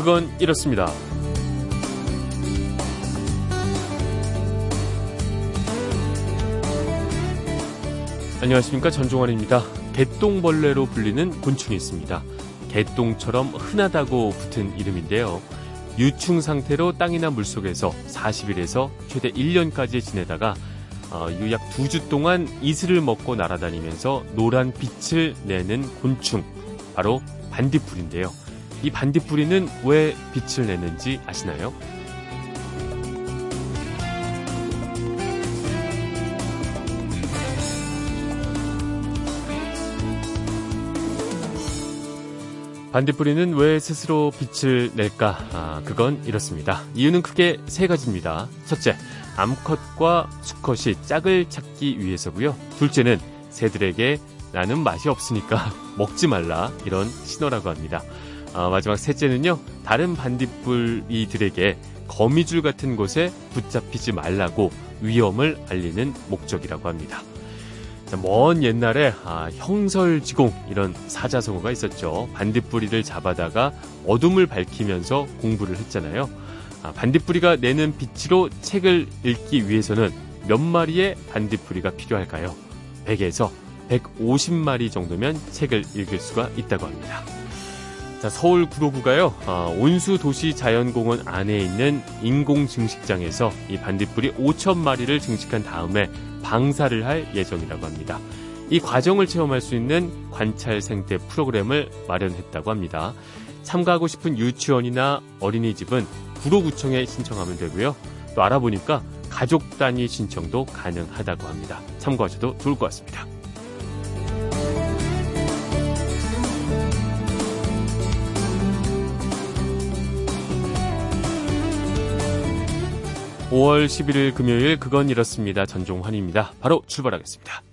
그건 이렇습니다. 안녕하십니까 전종환입니다. 개똥벌레로 불리는 곤충이 있습니다. 개똥처럼 흔하다고 붙은 이름인데요. 유충 상태로 땅이나 물속에서 40일에서 최대 1년까지 지내다가 어, 유약 2주 동안 이슬을 먹고 날아다니면서 노란 빛을 내는 곤충 바로 반딧불인데요. 이 반딧불이는 왜 빛을 내는지 아시나요? 반딧불이는 왜 스스로 빛을 낼까? 아, 그건 이렇습니다. 이유는 크게 세 가지입니다. 첫째, 암컷과 수컷이 짝을 찾기 위해서고요. 둘째는 새들에게 나는 맛이 없으니까 먹지 말라 이런 신호라고 합니다. 아, 마지막 셋째는요. 다른 반딧불이들에게 거미줄 같은 곳에 붙잡히지 말라고 위험을 알리는 목적이라고 합니다. 먼 옛날에 아, 형설지공 이런 사자성어가 있었죠. 반딧불이를 잡아다가 어둠을 밝히면서 공부를 했잖아요. 아, 반딧불이가 내는 빛으로 책을 읽기 위해서는 몇 마리의 반딧불이가 필요할까요? 100에서 150마리 정도면 책을 읽을 수가 있다고 합니다. 자, 서울 구로구가요, 아, 온수도시 자연공원 안에 있는 인공증식장에서 이 반딧불이 5천 마리를 증식한 다음에 방사를 할 예정이라고 합니다. 이 과정을 체험할 수 있는 관찰 생태 프로그램을 마련했다고 합니다. 참가하고 싶은 유치원이나 어린이집은 구로구청에 신청하면 되고요. 또 알아보니까 가족 단위 신청도 가능하다고 합니다. 참고하셔도 좋을 것 같습니다. 5월 11일 금요일 그건 이렇습니다. 전종환입니다. 바로 출발하겠습니다.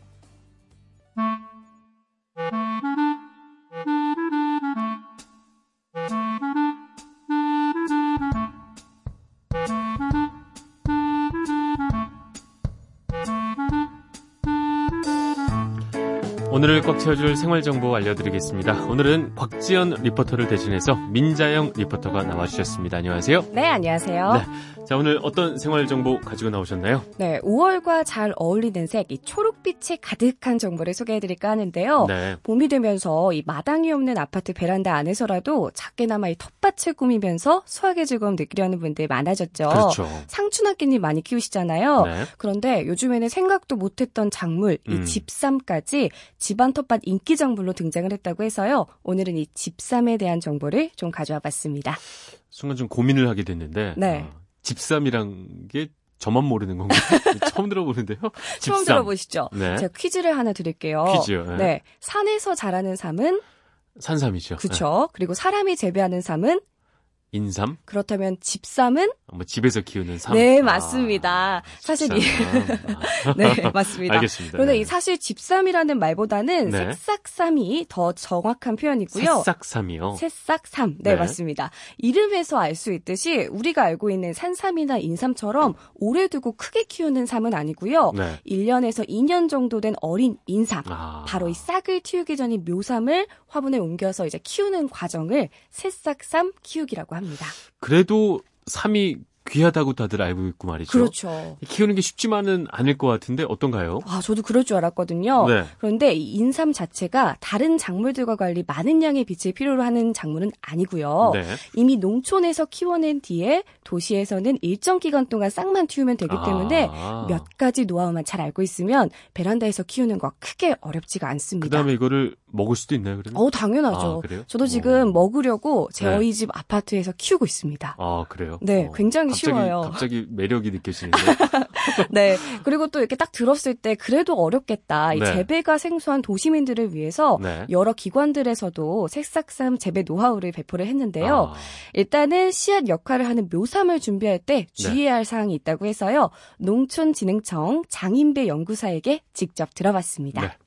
채워줄 생활정보 알려드리겠습니다. 오늘은 곽지연 리포터를 대신해서 민자영 리포터가 나와주셨습니다. 안녕하세요. 네, 안녕하세요. 네. 자, 오늘 어떤 생활정보 가지고 나오셨나요? 네, 5월과 잘 어울리는 색, 이 초록빛이 가득한 정보를 소개해드릴까 하는데요. 네. 봄이 되면서 이 마당이 없는 아파트 베란다 안에서라도 작게나마 이 텃밭을 꾸미면서 수확의 즐거움 느끼려는 분들 많아졌죠. 그렇죠. 상추나끼님 많이 키우시잖아요. 네. 그런데 요즘에는 생각도 못했던 작물, 이 음. 집삼까지 집안 텃밭 인기 작물로 등장을 했다고 해서요. 오늘은 이 집삼에 대한 정보를 좀 가져와 봤습니다. 순간 좀 고민을 하게 됐는데 네. 어, 집삼이란 게 저만 모르는 건가요? 처음 들어보는데요. 처음 들어보시죠? 네. 제가 퀴즈를 하나 드릴게요. 퀴즈요. 네. 네. 산에서 자라는 삶은 산삼이죠. 그렇죠. 네. 그리고 사람이 재배하는 삶은 인삼? 그렇다면 집삼은? 뭐 집에서 키우는 삼. 네, 맞습니다. 아, 사실 이 네, 맞습니다. 알겠습니다. 그런데 네. 이 사실 집삼이라는 말보다는 네. 새싹삼이 더 정확한 표현이고요. 새싹삼이요? 새싹삼. 네, 네. 맞습니다. 이름에서 알 수 있듯이 우리가 알고 있는 산삼이나 인삼처럼 오래 두고 크게 키우는 삼은 아니고요. 네. 1년에서 2년 정도 된 어린 인삼. 아. 바로 이 싹을 틔우기 전인 묘삼을 화분에 옮겨서 이제 키우는 과정을 새싹삼 키우기라고 합니다. 그래도 삼이 귀하다고 다들 알고 있고 말이죠. 그렇죠. 키우는 게 쉽지만은 않을 것 같은데 어떤가요? 아, 저도 그럴 줄 알았거든요. 네. 그런데 이 인삼 자체가 다른 작물들과 관리 많은 양의 빛을 필요로 하는 작물은 아니고요. 네. 이미 농촌에서 키워낸 뒤에 도시에서는 일정 기간 동안 싹만 틔우면 되기 때문에 아. 몇 가지 노하우만 잘 알고 있으면 베란다에서 키우는 거 크게 어렵지가 않습니다. 그다음에 이거를 먹을 수도 있나요, 그러면? 어, 당연하죠. 아, 저도 지금 오. 먹으려고 저희 네. 집 아파트에서 키우고 있습니다. 아, 그래요? 네, 어. 굉장히 갑자기, 쉬워요. 갑자기 매력이 느껴지는데. 네. 그리고 또 이렇게 딱 들었을 때 그래도 어렵겠다. 이 네. 재배가 생소한 도시민들을 위해서 네. 여러 기관들에서도 색싹삼 재배 노하우를 배포를 했는데요. 아. 일단은 씨앗 역할을 하는 묘삼을 준비할 때 네. 주의해야 할 사항이 있다고 해서요. 농촌진흥청 장인배 연구사에게 직접 들어봤습니다. 네.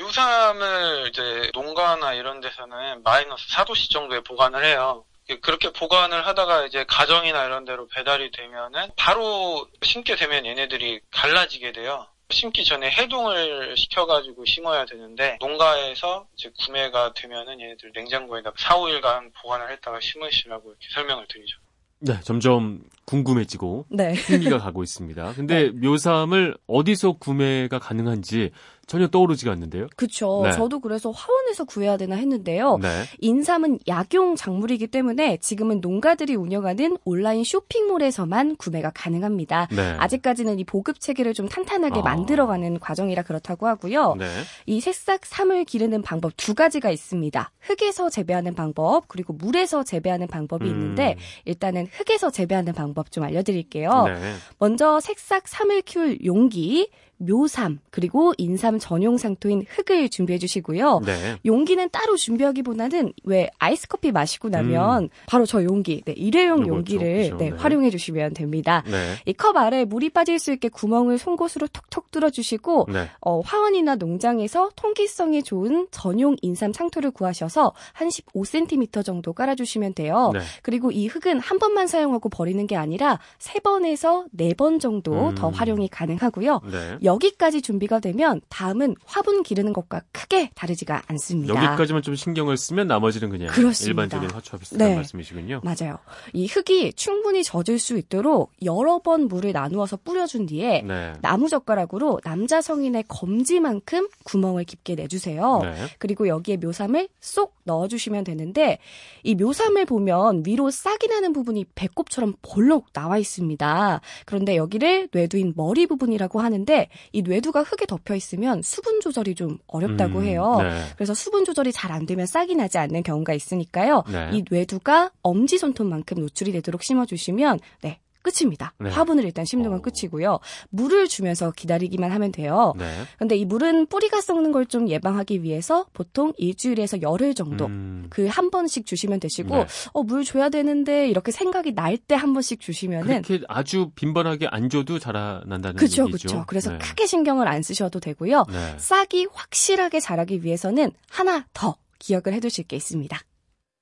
묘삼을 이제 농가나 이런 데서는 마이너스 4도씨 정도에 보관을 해요. 그렇게 보관을 하다가 이제 가정이나 이런 데로 배달이 되면은 바로 심게 되면 얘네들이 갈라지게 돼요. 심기 전에 해동을 시켜가지고 심어야 되는데 농가에서 이제 구매가 되면은 얘네들 냉장고에다가 4, 5일간 보관을 했다가 심으시라고 이렇게 설명을 드리죠. 네, 점점 궁금해지고 네. 흥미가 가고 있습니다. 근데 네. 묘삼을 어디서 구매가 가능한지 전혀 떠오르지가 않는데요. 그렇죠. 네. 저도 그래서 화원에서 구해야 되나 했는데요. 네. 인삼은 약용 작물이기 때문에 지금은 농가들이 운영하는 온라인 쇼핑몰에서만 구매가 가능합니다. 네. 아직까지는 이 보급 체계를 좀 탄탄하게 아. 만들어가는 과정이라 그렇다고 하고요. 네. 이 새싹 삼을 기르는 방법 두 가지가 있습니다. 흙에서 재배하는 방법 그리고 물에서 재배하는 방법이 음. 있는데 일단은 흙에서 재배하는 방법 좀 알려드릴게요. 네. 먼저 새싹 삼을 키울 용기 묘삼 그리고 인삼 전용 상토인 흙을 준비해 주시고요. 네. 용기는 따로 준비하기보다는 왜 아이스 커피 마시고 나면 음. 바로 저 용기, 네, 일회용 용기를 그렇죠. 네, 네. 활용해 주시면 됩니다. 네. 이컵 아래 물이 빠질 수 있게 구멍을 송곳으로 톡톡 뚫어 주시고 네. 어, 화원이나 농장에서 통기성이 좋은 전용 인삼 상토를 구하셔서 한 15cm 정도 깔아 주시면 돼요. 네. 그리고 이 흙은 한 번만 사용하고 버리는 게 아니라 세 번에서 네 번 정도 음. 더 활용이 가능하고요. 여기까지 준비가 되면 다음은 화분 기르는 것과 크게 다르지가 않습니다. 여기까지만 좀 신경을 쓰면 나머지는 그냥 그렇습니다. 일반적인 화초합이 쓰는 네. 말씀이시군요. 맞아요. 이 흙이 충분히 젖을 수 있도록 여러 번 물을 나누어서 뿌려준 뒤에 네. 나무 젓가락으로 남자 성인의 검지만큼 구멍을 깊게 내주세요. 네. 그리고 여기에 묘삼을 쏙 넣어주시면 되는데 이 묘삼을 보면 위로 싹이 나는 부분이 배꼽처럼 볼록 나와 있습니다. 그런데 여기를 뇌두인 머리 부분이라고 하는데 이 뇌두가 흙에 덮여 있으면 수분 조절이 좀 어렵다고 음, 해요. 네. 그래서 수분 조절이 잘 안 되면 싹이 나지 않는 경우가 있으니까요. 네. 이 뇌두가 엄지 손톱만큼 노출이 되도록 심어주시면 네 끝입니다. 네. 화분을 일단 심는 건 어. 끝이고요. 물을 주면서 기다리기만 하면 돼요. 네. 근데 이 물은 뿌리가 썩는 걸 좀 예방하기 위해서 보통 일주일에서 열흘 정도 음. 그한 번씩 주시면 되시고 네. 어, 물 줘야 되는데 이렇게 생각이 날 때 한 번씩 주시면은 그렇게 아주 빈번하게 안 줘도 자라난다는 그쵸, 얘기죠. 그렇죠. 그래서 네. 크게 신경을 안 쓰셔도 되고요. 네. 싹이 확실하게 자라기 위해서는 하나 더 기억을 해두실 게 있습니다.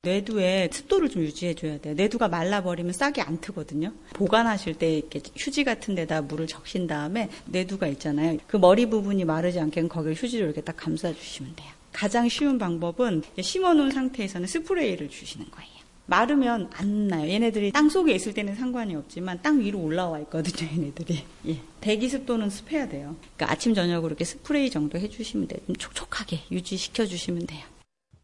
뇌두에 습도를 좀 유지해줘야 돼요. 뇌두가 말라버리면 싹이 안 트거든요. 보관하실 때 이렇게 휴지 같은 데다 물을 적신 다음에 뇌두가 있잖아요. 그 머리 부분이 마르지 않게 거기를 휴지로 이렇게 딱 감싸주시면 돼요. 가장 쉬운 방법은 심어놓은 상태에서는 스프레이를 주시는 거예요. 마르면 안 나요. 얘네들이 땅 속에 있을 때는 상관이 없지만 땅 위로 올라와 있거든요, 얘네들이. 예. 대기 습도는 습해야 돼요. 그러니까 아침 저녁으로 이렇게 스프레이 정도 해주시면 돼요. 좀 촉촉하게 유지시켜 주시면 돼요.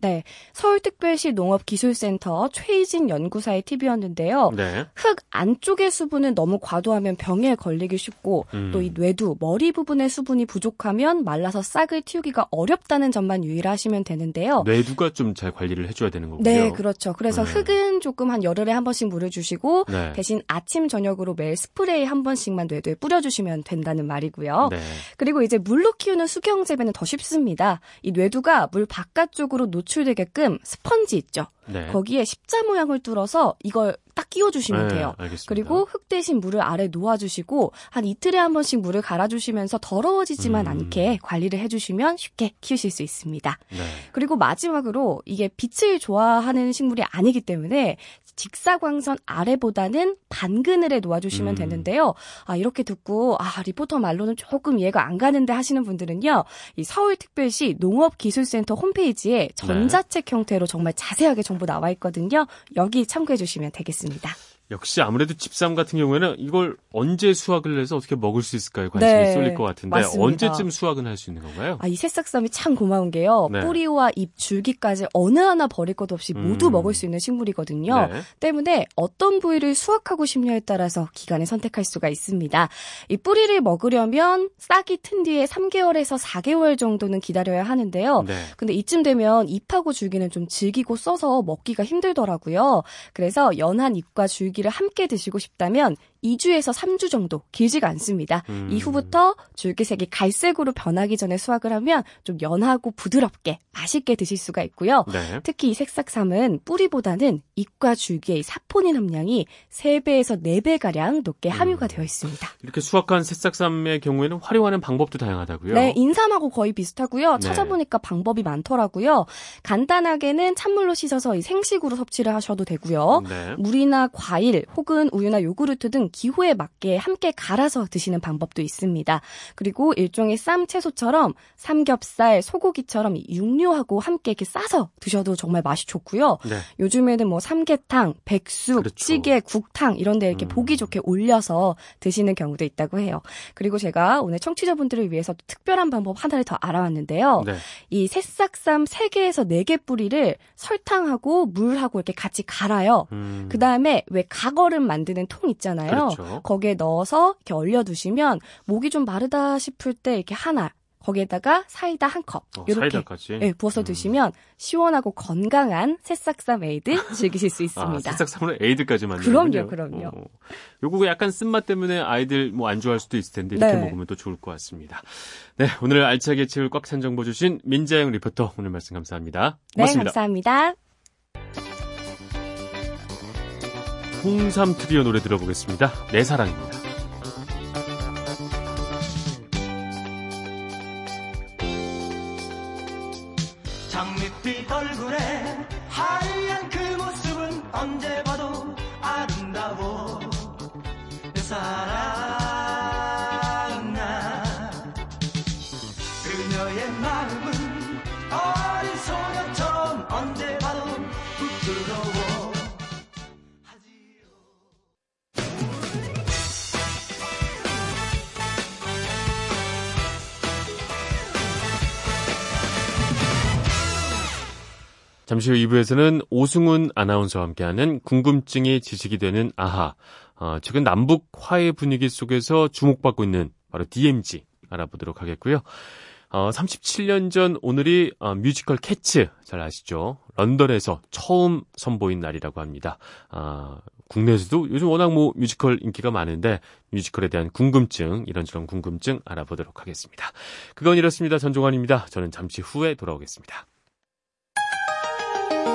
네. 서울특별시 농업기술센터 최희진 연구사의 팁이었는데요. 네. 흙 안쪽의 수분은 너무 과도하면 병에 걸리기 쉽고 음. 또이 뇌두, 머리 부분의 수분이 부족하면 말라서 싹을 틔우기가 어렵다는 점만 유의하시면 되는데요. 뇌두가 좀 잘 관리를 해줘야 되는 거고요. 네, 그렇죠. 그래서 네. 흙은 조금 한 열흘에 한 번씩 물을 주시고 네. 대신 아침 저녁으로 매일 스프레이 한 번씩만 뇌두에 뿌려주시면 된다는 말이고요. 네. 그리고 이제 물로 키우는 수경 재배는 더 쉽습니다. 이 뇌두가 물 바깥쪽으로 노출 노출되게끔 스펀지 있죠. 네. 거기에 십자 모양을 뚫어서 이걸 딱 끼워주시면 네, 돼요. 알겠습니다. 그리고 흙 대신 물을 아래 놓아주시고 한 이틀에 한 번씩 물을 갈아주시면서 더러워지지만 음. 않게 관리를 해주시면 쉽게 키우실 수 있습니다. 네. 그리고 마지막으로 이게 빛을 좋아하는 식물이 아니기 때문에 직사광선 아래보다는 반그늘에 놓아주시면 음. 되는데요. 아 이렇게 듣고 아 리포터 말로는 조금 이해가 안 가는데 하시는 분들은요. 이 서울특별시 농업기술센터 홈페이지에 전자책 네. 형태로 정말 자세하게 정보 나와 있거든요. 여기 참고해 주시면 되겠습니다. 역시 아무래도 집삼 같은 경우에는 이걸 언제 수확을 해서 어떻게 먹을 수 있을까에 관심이 네, 쏠릴 것 같은데 맞습니다. 언제쯤 수확은 할 수 있는 건가요? 아, 이 새싹삼이 참 고마운 게요. 네. 뿌리와 잎, 줄기까지 어느 하나 버릴 것 없이 모두 음. 먹을 수 있는 식물이거든요. 네. 때문에 어떤 부위를 수확하고 싶냐에 따라서 기간을 선택할 수가 있습니다. 이 뿌리를 먹으려면 싹이 튼 뒤에 3개월에서 4개월 정도는 기다려야 하는데요. 네. 근데 이쯤 되면 잎하고 줄기는 좀 질기고 써서 먹기가 힘들더라고요. 그래서 연한 잎과 줄기 줄기를 함께 드시고 싶다면 2주에서 3주 정도 길지가 않습니다. 음. 이후부터 줄기색이 갈색으로 변하기 전에 수확을 하면 좀 연하고 부드럽게 맛있게 드실 수가 있고요. 네. 특히 이 색삭삼은 뿌리보다는 잎과 줄기의 사포닌 함량이 3배에서 4배 가량 높게 음. 함유가 음. 되어 있습니다. 이렇게 수확한 색삭삼의 경우에는 활용하는 방법도 다양하다고요? 네, 인삼하고 거의 비슷하고요. 네. 찾아보니까 방법이 많더라고요. 간단하게는 찬물로 씻어서 생식으로 섭취를 하셔도 되고요. 네. 물이나 과일 혹은 우유나 요구르트 등 기호에 맞게 함께 갈아서 드시는 방법도 있습니다. 그리고 일종의 쌈 채소처럼 삼겹살, 소고기처럼 육류하고 함께 이렇게 싸서 드셔도 정말 맛이 좋고요. 네. 요즘에는 뭐 삼계탕, 백숙, 그렇죠. 찌개, 국탕 이런 데 이렇게 음. 보기 좋게 올려서 드시는 경우도 있다고 해요. 그리고 제가 오늘 청취자분들을 위해서 특별한 방법 하나를 더 알아왔는데요. 네. 이 새싹삼 3개에서 4개 뿌리를 설탕하고 물하고 이렇게 같이 갈아요. 음. 그 다음에 왜 각얼음 만드는 통 있잖아요. 그렇죠. 거기에 넣어서 이렇게 얼려두시면 목이 좀 마르다 싶을 때 이렇게 하나 거기에다가 사이다 한 컵, 어, 이렇게 네, 부어서 음. 드시면 시원하고 건강한 새싹삼 에이드 즐기실 수 아, 있습니다. 아, 새싹삼으로 에이드까지 만드는 그럼요, 그럼요. 어. 요거 약간 쓴맛 때문에 아이들 뭐 안 좋아할 수도 있을 텐데 이렇게 네. 먹으면 또 좋을 것 같습니다. 네, 오늘 알차게 채울 꽉 찬 정보 주신 민자영 리포터 오늘 말씀 감사합니다. 네, 고맙습니다. 네, 감사합니다. 홍삼 트리오 노래 들어보겠습니다. 내 사랑입니다. 잠시 후 2부에서는 오승훈 아나운서와 함께하는 궁금증이 지식이 되는 아하. 어, 최근 남북 화해 분위기 속에서 주목받고 있는 바로 DMZ 알아보도록 하겠고요. 어, 37년 전 오늘이 어, 뮤지컬 캐츠 잘 아시죠? 런던에서 처음 선보인 날이라고 합니다. 아, 국내에서도 요즘 워낙 뭐 뮤지컬 인기가 많은데 뮤지컬에 대한 궁금증 이런저런 궁금증 알아보도록 하겠습니다. 그건 이렇습니다. 전종환입니다. 저는 잠시 후에 돌아오겠습니다.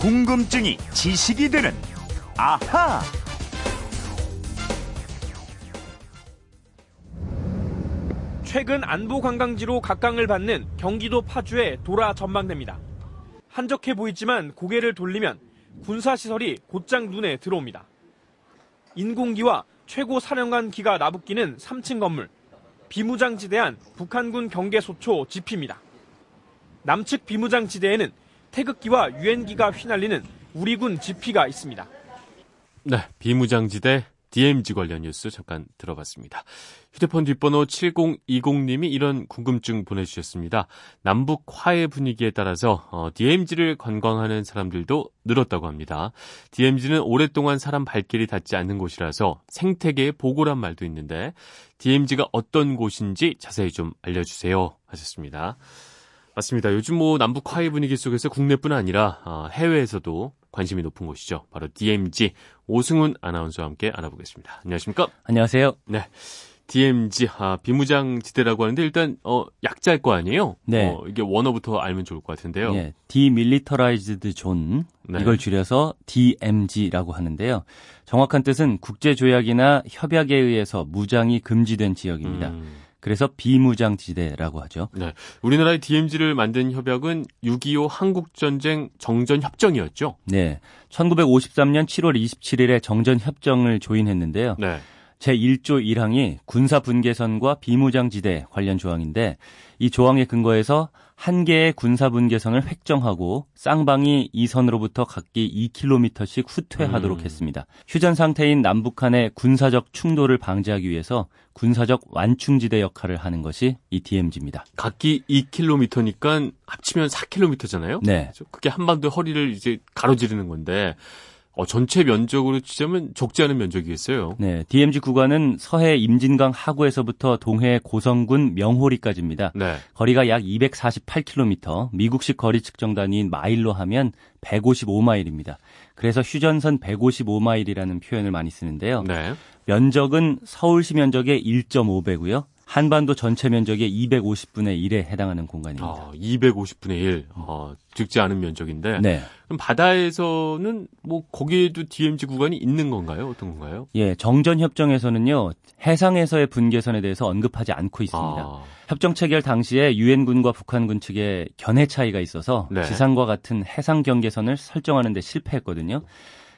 궁금증이 지식이 되는 아하. 최근 안보 관광지로 각광을 받는 경기도 파주의 도라 전망대입니다. 한적해 보이지만 고개를 돌리면 군사시설이 곧장 눈에 들어옵니다. 인공기와 최고 사령관기가 나붙기는 3층 건물, 비무장지대한 북한군 경계소초 지피입니다. 남측 비무장지대에는 태극기와 유엔기가 휘날리는 우리 군 지피가 있습니다. 네, 비무장지대 DMZ 관련 뉴스 잠깐 들어봤습니다. 휴대폰 뒷번호 7020님이 이런 궁금증 보내주셨습니다. 남북 화해 분위기에 따라서 어, DMZ를 관광하는 사람들도 늘었다고 합니다. DMZ는 오랫동안 사람 발길이 닿지 않는 곳이라서 생태계의 보고란 말도 있는데 DMZ가 어떤 곳인지 자세히 좀 알려주세요 하셨습니다. 맞습니다. 요즘 뭐 남북 화해 분위기 속에서 국내뿐 아니라 어, 해외에서도 관심이 높은 곳이죠. 바로 DMZ 오승훈 아나운서와 함께 알아보겠습니다. 안녕하십니까? 안녕하세요. 네. DMZ 아, 비무장지대라고 하는데 일단 어 약자일 거 아니에요? 네. 어, 이게 원어부터 알면 좋을 것 같은데요. 네. Demilitarized Zone 네. 이걸 줄여서 DMZ라고 하는데요. 정확한 뜻은 국제 조약이나 협약에 의해서 무장이 금지된 지역입니다. 음. 그래서 비무장지대라고 하죠. 네. 우리나라의 DMZ를 만든 협약은 6.25 한국전쟁 정전협정이었죠? 네. 1953년 7월 27일에 정전협정을 조인했는데요. 네. 제1조 1항이 군사 분계선과 비무장지대 관련 조항인데 이 조항에 근거해서 한 개의 군사분계선을 획정하고 쌍방이 이 선으로부터 각기 2km씩 후퇴하도록 음. 했습니다. 휴전 상태인 남북한의 군사적 충돌을 방지하기 위해서 군사적 완충지대 역할을 하는 것이 이 DMZ입니다. 각기 2km니까 합치면 4km잖아요. 네. 그게 한반도 허리를 이제 가로지르는 건데 어, 전체 면적으로 치자면 적지 않은 면적이겠어요. 네, DMZ 구간은 서해 임진강 하구에서부터 동해 고성군 명호리까지입니다. 네. 거리가 약 248km, 미국식 거리 측정 단위인 마일로 하면 155마일입니다. 그래서 휴전선 155마일이라는 표현을 많이 쓰는데요. 네. 면적은 서울시 면적의 1.5배고요. 한반도 전체 면적의 250분의 1에 해당하는 공간입니다. 아, 250분의 1. 아, 적지 않은 면적인데. 네. 그럼 바다에서는 뭐 거기에도 DMZ 구간이 있는 건가요? 어떤 건가요? 예, 정전 협정에서는요. 해상에서의 분계선에 대해서 언급하지 않고 있습니다. 아. 협정 체결 당시에 유엔군과 북한군 측에 견해 차이가 있어서 네. 지상과 같은 해상 경계선을 설정하는 데 실패했거든요.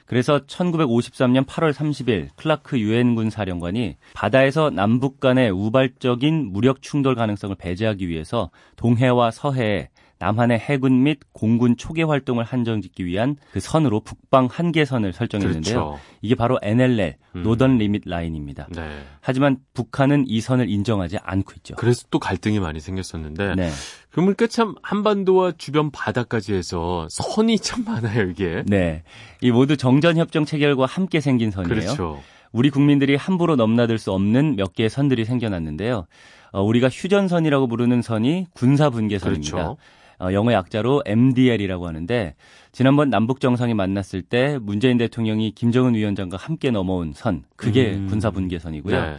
그래서 1953년 8월 30일 클라크 유엔 군 사령관이 바다에서 남북 간의 우발적인 무력 충돌 가능성을 배제하기 위해서 동해와 서해에 남한의 해군 및 공군 초계 활동을 한정짓기 위한 그 선으로 북방 한계선을 설정했는데요. 그렇죠. 이게 바로 NLL 음. 노던 리밋 라인입니다. 네. 하지만 북한은 이 선을 인정하지 않고 있죠. 그래서 또 갈등이 많이 생겼었는데 네. 그러니까 참 한반도와 주변 바다까지 해서 선이 참 많아요, 이게. 네. 이 모두 정전 협정 체결과 함께 생긴 선이에요. 그렇죠. 우리 국민들이 함부로 넘나들 수 없는 몇 개의 선들이 생겨났는데요. 어, 우리가 휴전선이라고 부르는 선이 군사분계선입니다. 그렇죠. 어, 영어 약자로 MDL이라고 하는데 지난번 남북 정상이 만났을 때 문재인 대통령이 김정은 위원장과 함께 넘어온 선 그게 음. 군사 분계선이고요. 네.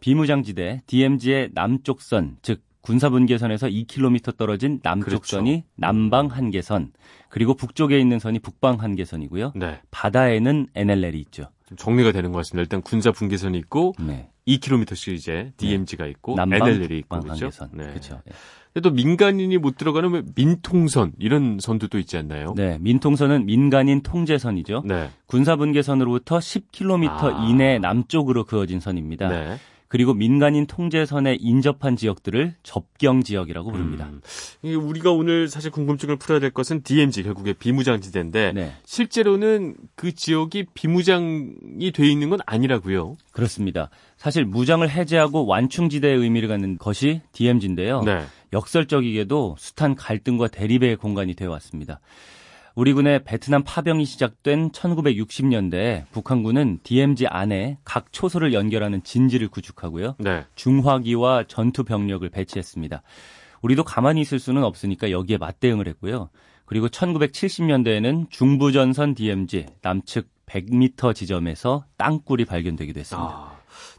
비무장지대 DMZ의 남쪽 선, 즉 군사분계선에서 2km 떨어진 남쪽 선이 그렇죠. 남방 한계선, 그리고 북쪽에 있는 선이 북방 한계선이고요. 네. 바다에는 NLL이 있죠. 정리가 되는 것 같습니다. 일단 군사 분계선이 있고 네. 2km씩 이제 DMZ가 있고 남방, NLL이 있고 그렇죠. 네. 그렇죠. 또 민간인이 못 들어가는 민통선 이런 선도 또 있지 않나요? 네, 민통선은 민간인 통제선이죠. 네. 군사분계선으로부터 10km 아. 이내 남쪽으로 그어진 선입니다. 네. 그리고 민간인 통제선에 인접한 지역들을 접경 지역이라고 부릅니다. 음. 우리가 오늘 사실 궁금증을 풀어야 될 것은 DMZ 결국에 비무장지대인데 네. 실제로는 그 지역이 비무장이 돼 있는 건 아니라고요. 그렇습니다. 사실 무장을 해제하고 완충지대의 의미를 갖는 것이 DMZ인데요. 네. 역설적이게도 숱한 갈등과 대립의 공간이 되어 왔습니다. 우리 군의 베트남 파병이 시작된 1960년대에 북한군은 DMZ 안에 각 초소를 연결하는 진지를 구축하고요. 네. 중화기와 전투 병력을 배치했습니다. 우리도 가만히 있을 수는 없으니까 여기에 맞대응을 했고요. 그리고 1970년대에는 중부전선 DMZ 남측 100m 지점에서 땅굴이 발견되기도 했습니다. 아.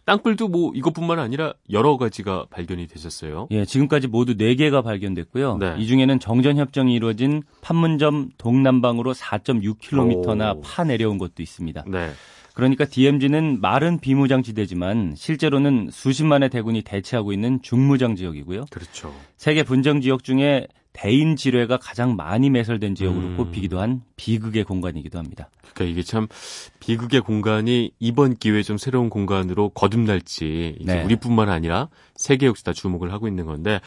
땅굴도 뭐 이것뿐만 아니라 여러 가지가 발견이 되셨어요. 예, 지금까지 모두 4개가 발견됐고요. 네. 이 중에는 정전 협정이 이루어진 판문점 동남방으로 4.6km나 파 내려온 것도 있습니다. 네. 그러니까 DMZ는 마른 비무장 지대지만 실제로는 수십만의 대군이 대치하고 있는 중무장 지역이고요. 그렇죠. 세계 분정 지역 중에 대인 지뢰가 가장 많이 매설된 지역으로 음. 꼽히기도 한 비극의 공간이기도 합니다. 그러니까 이게 참 비극의 공간이 이번 기회에 좀 새로운 공간으로 거듭날지 이제 네. 우리뿐만 아니라 세계 역시 다 주목을 하고 있는 건데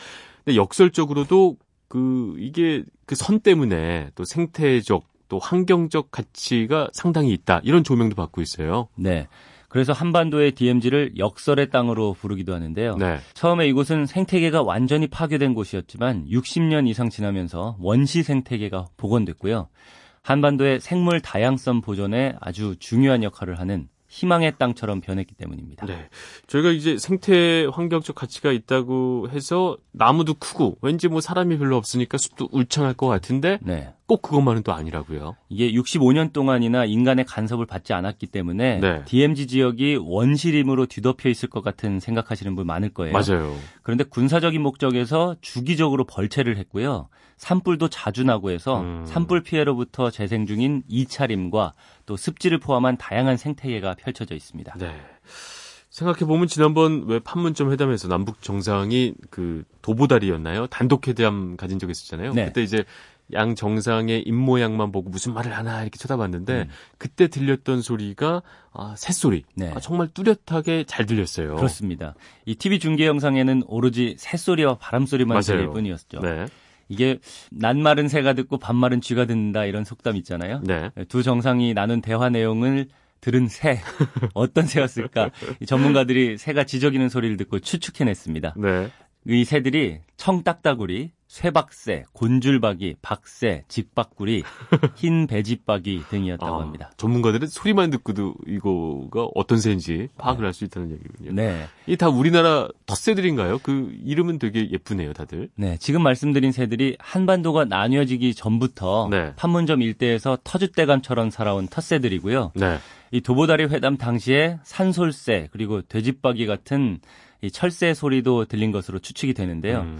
근데 역설적으로도 그 이게 그 선 때문에 또 생태적 또 환경적 가치가 상당히 있다 이런 조명도 받고 있어요. 네. 그래서 한반도의 DMZ를 역설의 땅으로 부르기도 하는데요. 네. 처음에 이곳은 생태계가 완전히 파괴된 곳이었지만 60년 이상 지나면서 원시 생태계가 복원됐고요. 한반도의 생물 다양성 보존에 아주 중요한 역할을 하는 희망의 땅처럼 변했기 때문입니다. 네. 저희가 이제 생태 환경적 가치가 있다고 해서 나무도 크고 왠지 뭐 사람이 별로 없으니까 숲도 울창할 것 같은데 네. 꼭 그것만은 또 아니라고요. 이게 65년 동안이나 인간의 간섭을 받지 않았기 때문에 네. DMZ 지역이 원시림으로 뒤덮여 있을 것 같은 생각하시는 분 많을 거예요. 맞아요. 그런데 군사적인 목적에서 주기적으로 벌채를 했고요. 산불도 자주 나고 해서 음. 산불 피해로부터 재생 중인 이차림과 또 습지를 포함한 다양한 생태계가 펼쳐져 있습니다. 네. 생각해 보면 지난번 왜 판문점 회담에서 남북 정상이 그 도보다리였나요? 단독 회담 가진 적 있었잖아요. 네. 그때 이제 양 정상의 입 모양만 보고 무슨 말을 하나 이렇게 쳐다봤는데 음. 그때 들렸던 소리가 아, 새소리. 네. 아, 정말 뚜렷하게 잘 들렸어요. 그렇습니다. 이 TV 중계 영상에는 오로지 새소리와 바람소리만 들릴 뿐이었죠. 네. 이게 낱말은 새가 듣고 반말은 쥐가 듣는다 이런 속담 있잖아요. 네. 두 정상이 나눈 대화 내용을 들은 새 어떤 새였을까? 전문가들이 새가 지저귀는 소리를 듣고 추측해냈습니다. 네. 이 새들이 청딱따구리, 쇠박새, 곤줄박이, 박새, 직박구리, 흰 배지박이 등이었다고 아, 합니다. 전문가들은 소리만 듣고도 이거가 어떤 새인지 파악을 네. 할수 있다는 얘기군요. 네. 이 다 우리나라 덧새들인가요? 그 이름은 되게 예쁘네요, 다들. 네. 지금 말씀드린 새들이 한반도가 나뉘어지기 전부터 네. 판문점 일대에서 터줏대감처럼 살아온 텃새들이고요. 네. 이 도보다리 회담 당시에 산솔새 그리고 돼지박이 같은 이 철새 소리도 들린 것으로 추측이 되는데요. 음.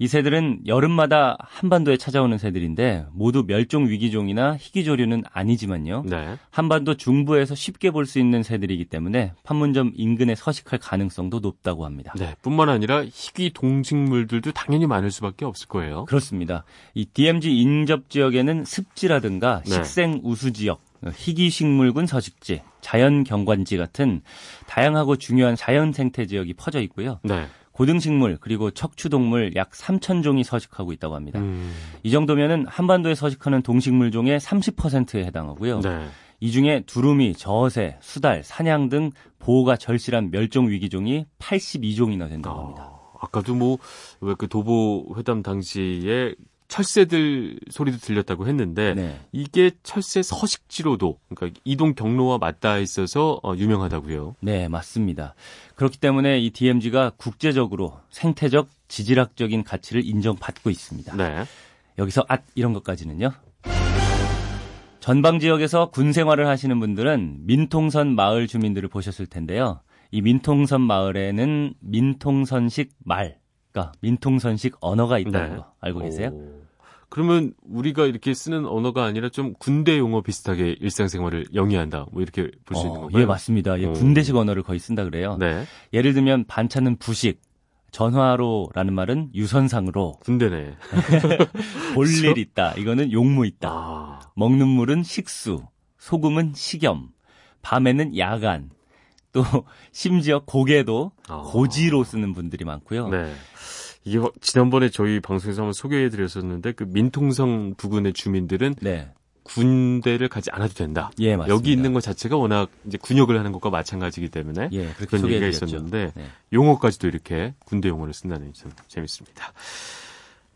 이 새들은 여름마다 한반도에 찾아오는 새들인데 모두 멸종 위기종이나 희귀조류는 아니지만요. 네. 한반도 중부에서 쉽게 볼 수 있는 새들이기 때문에 판문점 인근에 서식할 가능성도 높다고 합니다. 네, 뿐만 아니라 희귀 동식물들도 당연히 많을 수밖에 없을 거예요. 그렇습니다. 이 DMZ 인접 지역에는 습지라든가 네. 식생 우수 지역 희귀식물군 서식지, 자연경관지 같은 다양하고 중요한 자연 생태 지역이 퍼져 있고요. 네. 고등식물 그리고 척추동물 약 3천 종이 서식하고 있다고 합니다. 음. 이 정도면은 한반도에 서식하는 동식물 종의 30%에 해당하고요. 네. 이 중에 두루미, 저새, 수달, 사냥 등 보호가 절실한 멸종 위기종이 82종이나 된다고 합니다. 아, 아까도 뭐 왜 그 도보 회담 당시에 철새들 소리도 들렸다고 했는데 네. 이게 철새 서식지로도 그러니까 이동 경로와 맞닿아 있어서 어, 유명하다고요. 네, 맞습니다. 그렇기 때문에 이 DMZ가 국제적으로 생태적 지질학적인 가치를 인정받고 있습니다. 네. 여기서 앗 이런 것까지는요. 전방 지역에서 군 생활을 하시는 분들은 민통선 마을 주민들을 보셨을 텐데요. 이 민통선 마을에는 민통선식 말, 그러니까 민통선식 언어가 있다는 네. 거 알고 계세요? 오. 그러면 우리가 이렇게 쓰는 언어가 아니라 좀 군대 용어 비슷하게 일상생활을 영위한다. 뭐 이렇게 볼수 어, 있는 건가요? 예, 맞습니다. 예, 군대식 언어를 거의 쓴다 그래요. 네. 예를 들면 반찬은 부식, 전화로라는 말은 유선상으로. 군대네. 볼일 있다. 이거는 용무 있다. 아. 먹는 물은 식수, 소금은 식염, 밤에는 야간, 또 심지어 고개도 아. 고지로 쓰는 분들이 많고요. 네. 이게 지난번에 저희 방송에서 한번 소개해 드렸었는데 그 민통성 부근의 주민들은 네. 군대를 가지 않아도 된다. 예, 맞습니다. 여기 있는 것 자체가 워낙 이제 군역을 하는 것과 마찬가지이기 때문에 예, 그런 얘기가 있었는데 네. 용어까지도 이렇게 군대 용어를 쓴다는 점 재밌습니다.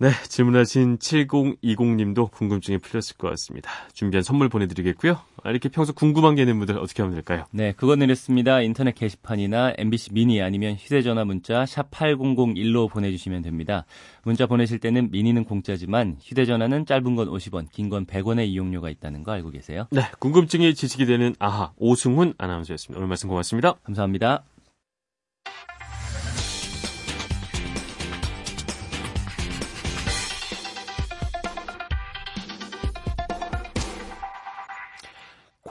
네, 질문하신 7020님도 궁금증이 풀렸을 것 같습니다. 준비한 선물 보내드리겠고요. 아, 이렇게 평소 궁금한 게 있는 분들 어떻게 하면 될까요? 네, 그건 이렇습니다. 인터넷 게시판이나 MBC 미니 아니면 휴대전화 문자 샵 8001로 보내주시면 됩니다. 문자 보내실 때는 미니는 공짜지만 휴대전화는 짧은 건 50원, 긴 건 100원의 이용료가 있다는 거 알고 계세요? 네, 궁금증이 지식이 되는 아하 오승훈 아나운서였습니다. 오늘 말씀 고맙습니다. 감사합니다.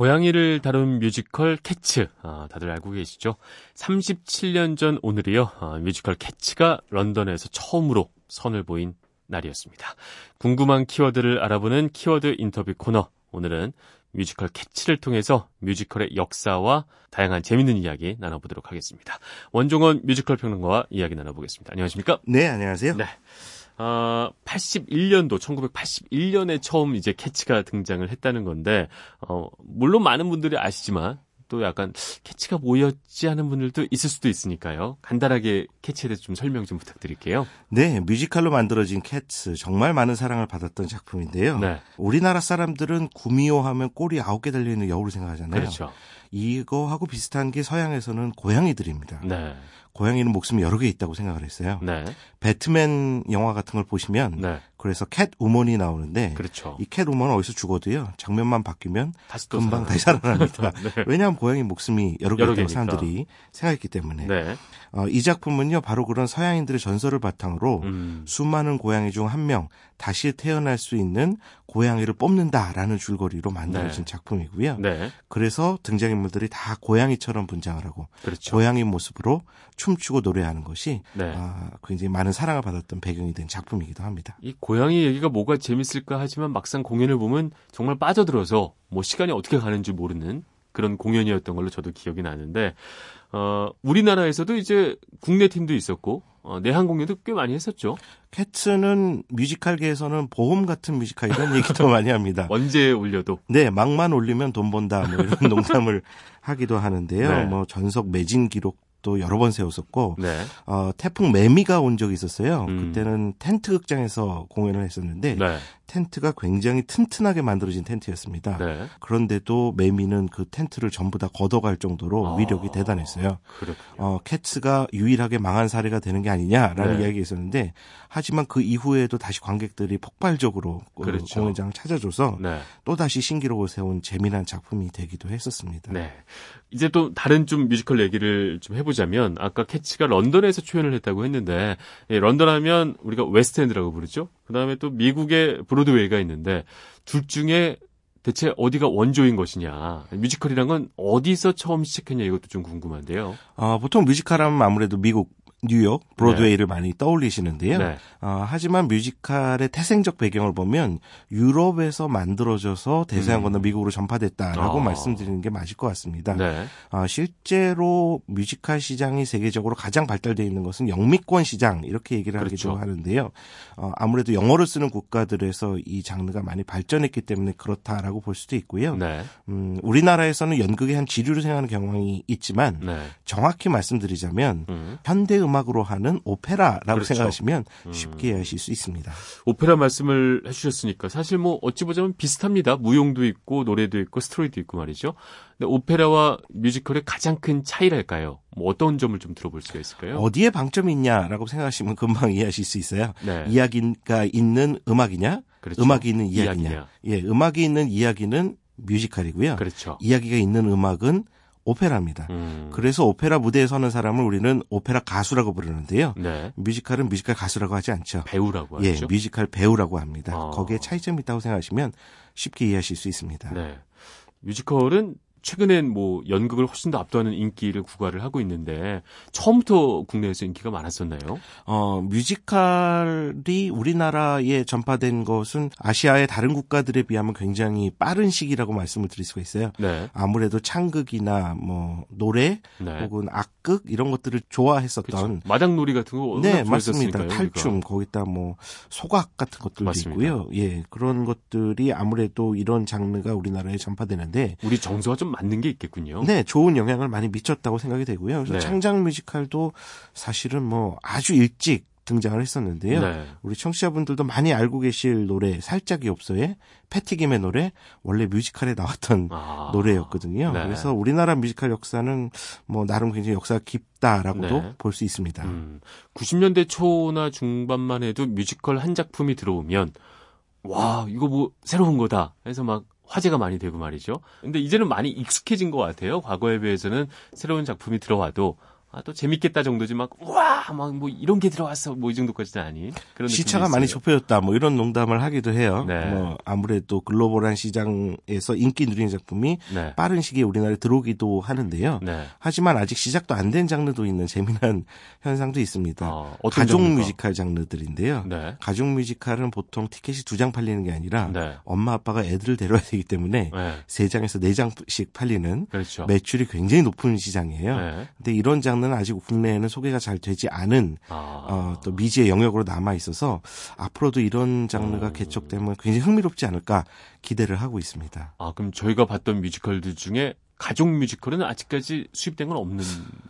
고양이를 다룬 뮤지컬 캐츠. 아, 다들 알고 계시죠? 37년 전 오늘이요. 아, 뮤지컬 캐츠가 런던에서 처음으로 선을 보인 날이었습니다. 궁금한 키워드를 알아보는 키워드 인터뷰 코너. 오늘은 뮤지컬 캐츠를 통해서 뮤지컬의 역사와 다양한 재밌는 이야기 나눠보도록 하겠습니다. 원종원 뮤지컬 평론가와 이야기 나눠보겠습니다. 안녕하십니까? 네, 안녕하세요. 네. 어, 81년도 1981년에 처음 이제 캐츠가 등장을 했다는 건데 어, 물론 많은 분들이 아시지만 또 약간 캐츠가 뭐였지 하는 분들도 있을 수도 있으니까요. 간단하게 캐츠에 대해서 좀 설명 좀 부탁드릴게요. 네, 뮤지컬로 만들어진 캐츠 정말 많은 사랑을 받았던 작품인데요. 네. 우리나라 사람들은 구미호 하면 꼬리 아홉 개 달려 있는 여우를 생각하잖아요. 그렇죠. 이거하고 비슷한 게 서양에서는 고양이들입니다. 네. 고양이는 목숨이 여러 개 있다고 생각을 했어요. 네. 배트맨 영화 같은 걸 보시면 네. 그래서 캣우먼이 나오는데 그렇죠. 이 캣우먼은 어디서 죽어도요 장면만 바뀌면 다시 금방 다시 살아납니다. 네. 왜냐하면 고양이 목숨이 여러 개 있다고 사람들이 생각했기 때문에 네. 어, 이 작품은요 바로 그런 서양인들의 전설을 바탕으로 음. 수많은 고양이 중 한 명 다시 태어날 수 있는 고양이를 뽑는다라는 줄거리로 만들어진 네. 작품이고요. 네. 그래서 등장인물들이 다 고양이처럼 분장을 하고 그렇죠. 고양이 모습으로 춤추고 노래하는 것이 네. 아, 굉장히 많은 사랑을 받았던 배경이 된 작품이기도 합니다. 이 고 양이 얘기가 뭐가 재밌을까 하지만 막상 공연을 보면 정말 빠져들어서 뭐 시간이 어떻게 가는지 모르는 그런 공연이었던 걸로 저도 기억이 나는데 어, 우리나라에서도 이제 국내 팀도 있었고 어, 내한 공연도 꽤 많이 했었죠. 캐츠는 뮤지컬계에서는 보험 같은 뮤지컬 이런 얘기도 많이 합니다. 언제 올려도. 네, 막만 올리면 돈 번다 뭐 이런 농담을 하기도 하는데요. 네. 뭐 전석 매진 기록 계획도 여러 번 세웠었고 네. 어, 태풍 매미가 온 적이 있었어요. 음. 그때는 텐트 극장에서 공연을 했었는데 네. 텐트가 굉장히 튼튼하게 만들어진 텐트였습니다. 네. 그런데도 매미는 그 텐트를 전부 다 걷어갈 정도로 아, 위력이 대단했어요. 어, 캐츠가 유일하게 망한 사례가 되는 게 아니냐라는 네. 이야기가 있었는데 하지만 그 이후에도 다시 관객들이 폭발적으로 그 그렇죠. 공연장을 찾아줘서 네. 또 다시 신기록을 세운 재미난 작품이 되기도 했었습니다. 네. 이제 또 다른 좀 뮤지컬 얘기를 좀 해보자면 아까 캐츠가 런던에서 초연을 했다고 했는데 예, 런던 하면 우리가 웨스트엔드라고 부르죠. 그 다음에 또 미국의 브로드웨이가 있는데 둘 중에 대체 어디가 원조인 것이냐. 뮤지컬이란 건 어디서 처음 시작했냐 이것도 좀 궁금한데요. 어, 보통 뮤지컬 하면 아무래도 미국 뉴욕 브로드웨이를 네. 많이 떠올리시는데요. 네. 어, 하지만 뮤지컬의 태생적 배경을 보면 유럽에서 만들어져서 대서양 건너 음. 미국으로 전파됐다라고 아. 말씀드리는 게 맞을 것 같습니다. 네. 어, 실제로 뮤지컬 시장이 세계적으로 가장 발달되어 있는 것은 영미권 시장 이렇게 얘기를 그렇죠. 하기도 하는데요. 어, 아무래도 영어를 쓰는 국가들에서 이 장르가 많이 발전했기 때문에 그렇다라고 볼 수도 있고요. 네. 음, 우리나라에서는 연극의 한 지류로 생각하는 경향이 있지만 네. 정확히 말씀드리자면 음. 현대 음 음악으로 하는 오페라라고 그렇죠. 생각하시면 음. 쉽게 하실 수 있습니다. 오페라 말씀을 해주셨으니까 사실 뭐 어찌 보자면 비슷합니다. 무용도 있고 노래도 있고 스토리도 있고 말이죠. 근데 오페라와 뮤지컬의 가장 큰 차이랄까요? 뭐 어떤 점을 좀 들어볼 수가 있을까요? 어디에 방점이 있냐라고 생각하시면 금방 이해하실 수 있어요. 네. 이야기가 있는 음악이냐, 그렇죠. 음악이 있는 이야기냐. 이야기냐. 예, 음악이 있는 이야기는 뮤지컬이고요. 그렇죠. 이야기가 있는 음악은 오페라입니다. 음. 그래서 오페라 무대에 서는 사람을 우리는 오페라 가수라고 부르는데요. 네. 뮤지컬은 뮤지컬 가수라고 하지 않죠. 배우라고 예, 하죠. 예, 뮤지컬 배우라고 합니다. 어. 거기에 차이점이 있다고 생각하시면 쉽게 이해하실 수 있습니다. 네. 뮤지컬은 최근엔 뭐 연극을 훨씬 더 압도하는 인기를 구가를 하고 있는데 처음부터 국내에서 인기가 많았었나요? 어, 뮤지컬이 우리나라에 전파된 것은 아시아의 다른 국가들에 비하면 굉장히 빠른 시기라고 말씀을 드릴 수가 있어요. 네. 아무래도 창극이나 뭐 노래 네. 혹은 악극 이런 것들을 좋아했었던 그쵸. 마당놀이 같은 거 네, 맞습니다. 탈춤 우리가. 거기다 뭐 소각 같은 것들도 맞습니다. 있고요. 예, 그런 것들이 아무래도 이런 장르가 우리나라에 전파되는데 우리 정서가 좀 맞는 게 있겠군요. 네, 좋은 영향을 많이 미쳤다고 생각이 되고요. 그래서 네. 창작 뮤지컬도 사실은 뭐 아주 일찍 등장을 했었는데요. 네. 우리 청취자분들도 많이 알고 계실 노래 살짜기 옵서예의 패티김의 노래 원래 뮤지컬에 나왔던 아. 노래였거든요. 네. 그래서 우리나라 뮤지컬 역사는 뭐 나름 굉장히 역사가 깊다라고도 네. 볼수 있습니다. 음, 90년대 초나 중반만 해도 뮤지컬 한 작품이 들어오면 와 이거 뭐 새로운 거다 해서 막 화제가 많이 되고 말이죠. 근데 이제는 많이 익숙해진 것 같아요. 과거에 비해서는 새로운 작품이 들어와도 아, 또 재밌겠다 정도지 막, 우와! 막, 뭐, 이런 게 들어왔어. 뭐, 이 정도까지는 아닌. 그런 시차가 많이 좁혀졌다. 뭐, 이런 농담을 하기도 해요. 네. 뭐, 아무래도 글로벌한 시장에서 인기 누리는 작품이 네. 빠른 시기에 우리나라에 들어오기도 하는데요. 네. 하지만 아직 시작도 안 된 장르도 있는 재미난 현상도 있습니다. 어, 가족 장르가? 뮤지컬 장르들인데요. 네. 가족 뮤지컬은 보통 티켓이 두 장 팔리는 게 아니라 네. 엄마 아빠가 애들을 데려야 되기 때문에 네. 세 장에서 네 장씩 팔리는 그렇죠. 매출이 굉장히 높은 시장이에요. 네. 근데 이런 장르 장르는 아직 국내에는 소개가 잘 되지 않은 아. 어, 또 미지의 영역으로 남아 있어서 앞으로도 이런 장르가 음. 개척되면 굉장히 흥미롭지 않을까 기대를 하고 있습니다. 아 그럼 저희가 봤던 뮤지컬들 중에 가족 뮤지컬은 아직까지 수입된 건 없는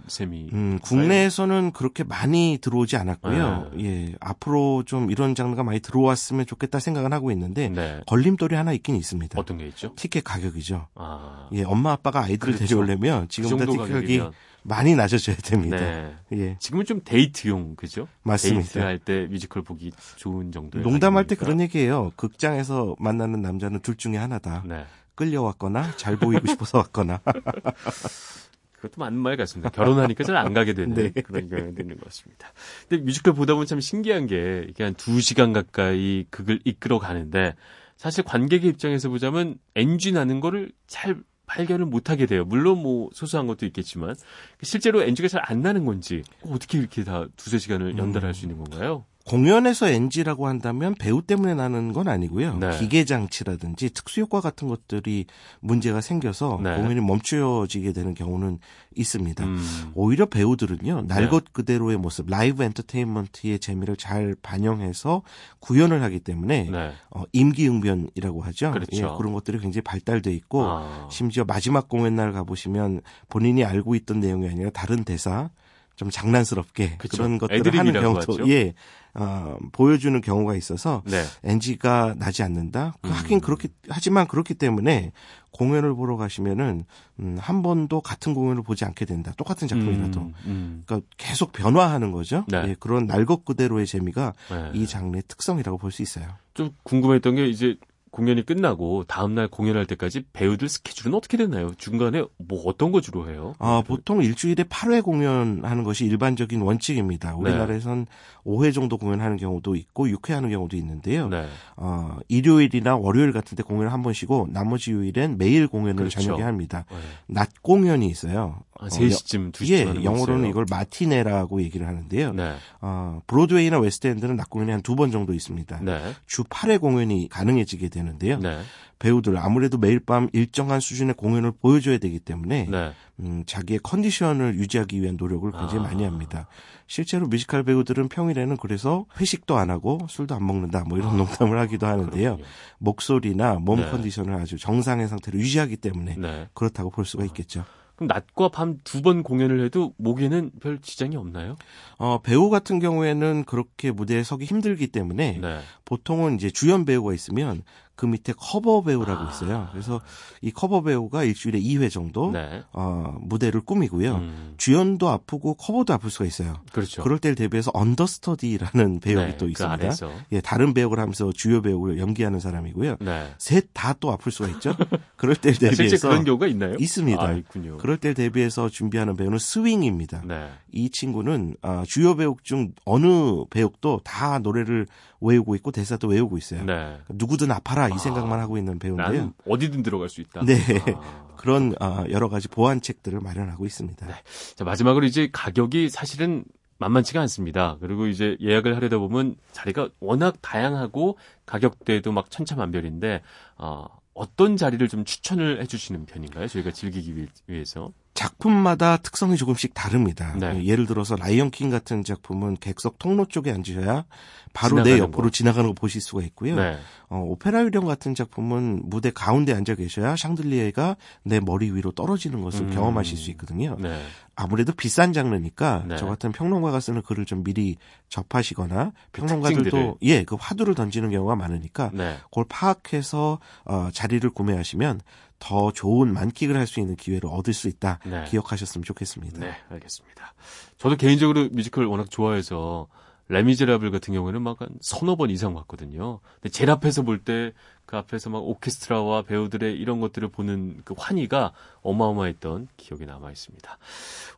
셈이. 음, 국내에서는 그렇게 많이 들어오지 않았고요. 네. 예, 앞으로 좀 이런 장르가 많이 들어왔으면 좋겠다 생각은 하고 있는데 네. 걸림돌이 하나 있긴 있습니다. 어떤 게 있죠? 티켓 가격이죠. 아. 예, 엄마 아빠가 아이들을 그렇죠. 데려오려면 지금부터 그 티켓 가격이 많이 낮아져야 됩니다. 네. 예. 지금은 좀 데이트용 그죠? 맞습니다. 데이트할 때 뮤지컬 보기 좋은 정도. 농담할 때 그런 얘기예요. 극장에서 만나는 남자는 둘 중에 하나다. 네. 끌려왔거나 잘 보이고 싶어서 왔거나. 그것도 맞는 말 같습니다. 결혼하니까 잘 안 가게 되는 네. 그런 경향이 있는 것 같습니다. 근데 뮤지컬 보다 보면 참 신기한 게 이게 한 2시간 가까이 극을 이끌어 가는데 사실 관객의 입장에서 보자면 NG 나는 거를 잘 발견을 못하게 돼요. 물론 뭐 소소한 것도 있겠지만 실제로 NG가 잘 안 나는 건지 어떻게 이렇게 다 두세 시간을 연달아 할수 있는 건가요? 공연에서 NG라고 한다면 배우 때문에 나는 건 아니고요. 네. 기계 장치라든지 특수 효과 같은 것들이 문제가 생겨서 네. 공연이 멈추어지게 되는 경우는 있습니다. 음. 오히려 배우들은요. 날것 네. 그대로의 모습, 라이브 엔터테인먼트의 재미를 잘 반영해서 구현을 하기 때문에 네. 어, 임기응변이라고 하죠. 그렇죠. 예, 그런 것들이 굉장히 발달돼 있고 아. 심지어 마지막 공연 날 가보시면 본인이 알고 있던 내용이 아니라 다른 대사 좀 장난스럽게 그쵸. 그런 것들을 하는 경우도 예 어, 보여주는 경우가 있어서 네. NG가 나지 않는다. 그 음. 하긴 그렇게 하지만 그렇기 때문에 공연을 보러 가시면은 음, 한 번도 같은 공연을 보지 않게 된다. 똑같은 작품이라도. 음, 음. 그러니까 계속 변화하는 거죠. 네. 예, 그런 날것 그대로의 재미가 네. 이 장르의 특성이라고 볼 수 있어요. 좀 궁금했던 게 이제 공연이 끝나고 다음날 공연할 때까지 배우들 스케줄은 어떻게 되나요? 중간에 뭐 어떤 거 주로 해요? 아, 보통 일주일에 8회 공연하는 것이 일반적인 원칙입니다. 우리나라에선 네. 5회 정도 공연하는 경우도 있고 6회 하는 경우도 있는데요. 네. 어, 일요일이나 월요일 같은 데 공연을 한 번 쉬고 나머지 요일엔 매일 공연을 그렇죠. 저녁에 합니다. 네. 낮 공연이 있어요. 한 3시쯤, 어, 2시쯤 예, 영어로는 이걸 마티네라고 얘기를 하는데요. 네. 어, 브로드웨이나 웨스트엔드는 낮 공연이 한 두 번 정도 있습니다. 네. 주 8회 공연이 가능해지게 되는데요. 네. 배우들 아무래도 매일 밤 일정한 수준의 공연을 보여줘야 되기 때문에 네. 음, 자기의 컨디션을 유지하기 위한 노력을 굉장히 아. 많이 합니다. 실제로 뮤지컬 배우들은 평일에는 그래서 회식도 안 하고 술도 안 먹는다 뭐 이런 아. 농담을 하기도 하는데요. 그렇군요. 목소리나 몸 네. 컨디션을 아주 정상의 상태로 유지하기 때문에 네. 그렇다고 볼 수가 있겠죠. 그럼 낮과 밤 두 번 공연을 해도 목에는 별 지장이 없나요? 어, 배우 같은 경우에는 그렇게 무대에 서기 힘들기 때문에 네. 보통은 이제 주연 배우가 있으면 그 밑에 커버 배우라고 아. 있어요. 그래서 이 커버 배우가 일주일에 2회 정도 네. 어, 무대를 꾸미고요. 음. 주연도 아프고 커버도 아플 수가 있어요. 그렇죠. 그럴 때를 대비해서 understudy라는 배역이 네, 또그 있습니다. 그 예, 다른 배역을 하면서 주요 배우를 연기하는 사람이고요. 네. 셋다 또 아플 수가 있죠. 그럴 때를 아, 대비해서 실제 그런 경우가 있나요? 있습니다. 아, 있군요. 그럴 때를 대비해서 준비하는 배우는 스윙입니다. 네. 이 친구는 아, 주요 배역 중 어느 배역도 다 노래를 외우고 있고 대사도 외우고 있어요. 네. 그러니까 누구든 아파라 이 생각만 아, 하고 있는 배우인데요. 어디든 들어갈 수 있다. 네. 아. 그런 어, 여러 가지 보완책들을 마련하고 있습니다. 네. 자, 마지막으로 이제 가격이 사실은 만만치가 않습니다. 그리고 이제 예약을 하려다 보면 자리가 워낙 다양하고 가격대도 막 천차만별인데 어, 어떤 자리를 좀 추천을 해주시는 편인가요? 저희가 즐기기 위해서? 작품마다 특성이 조금씩 다릅니다. 네. 예를 들어서 라이언 킹 같은 작품은 객석 통로 쪽에 앉으셔야 바로 내 옆으로 거. 지나가는 거 보실 수가 있고요. 네. 어, 오페라 유령 같은 작품은 무대 가운데 앉아 계셔야 샹들리에가 내 머리 위로 떨어지는 것을 음. 경험하실 수 있거든요. 네. 아무래도 비싼 장르니까 네. 저 같은 평론가가 쓰는 글을 좀 미리 접하시거나 그 평론가들도 예, 그 화두를 던지는 경우가 많으니까 네. 그걸 파악해서 어, 자리를 구매하시면 더 좋은 만끽을 할 수 있는 기회를 얻을 수 있다. 네. 기억하셨으면 좋겠습니다. 네, 알겠습니다. 저도 개인적으로 뮤지컬 워낙 좋아해서 레미제라블 같은 경우에는 막 한 서너 번 이상 봤거든요. 근데 제일 앞에서 볼 때 그 앞에서 막 오케스트라와 배우들의 이런 것들을 보는 그 환희가 어마어마했던 기억이 남아 있습니다.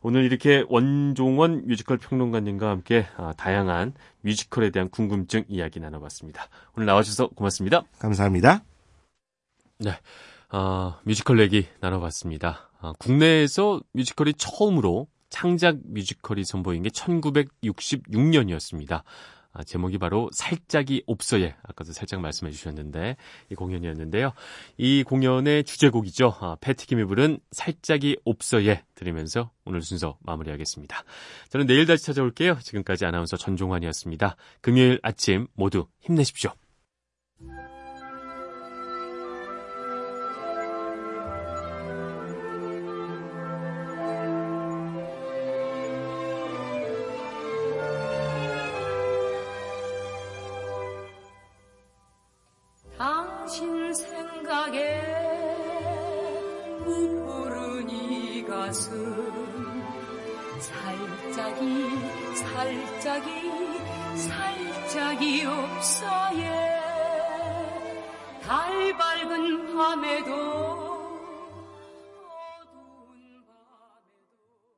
오늘 이렇게 원종원 뮤지컬 평론가님과 함께 아, 다양한 뮤지컬에 대한 궁금증 이야기 나눠봤습니다. 오늘 나와주셔서 고맙습니다. 감사합니다. 네. 아, 뮤지컬 얘기 나눠봤습니다. 아, 국내에서 뮤지컬이 처음으로 창작 뮤지컬이 선보인 게 1966년이었습니다. 아, 제목이 바로 살짝이 없어예. 아까도 살짝 말씀해 주셨는데 이 공연이었는데요. 이 공연의 주제곡이죠. 아, 패티김이 부른 살짝이 없어예 들으면서 오늘 순서 마무리하겠습니다. 저는 내일 다시 찾아올게요. 지금까지 아나운서 전종환이었습니다. 금요일 아침 모두 힘내십시오.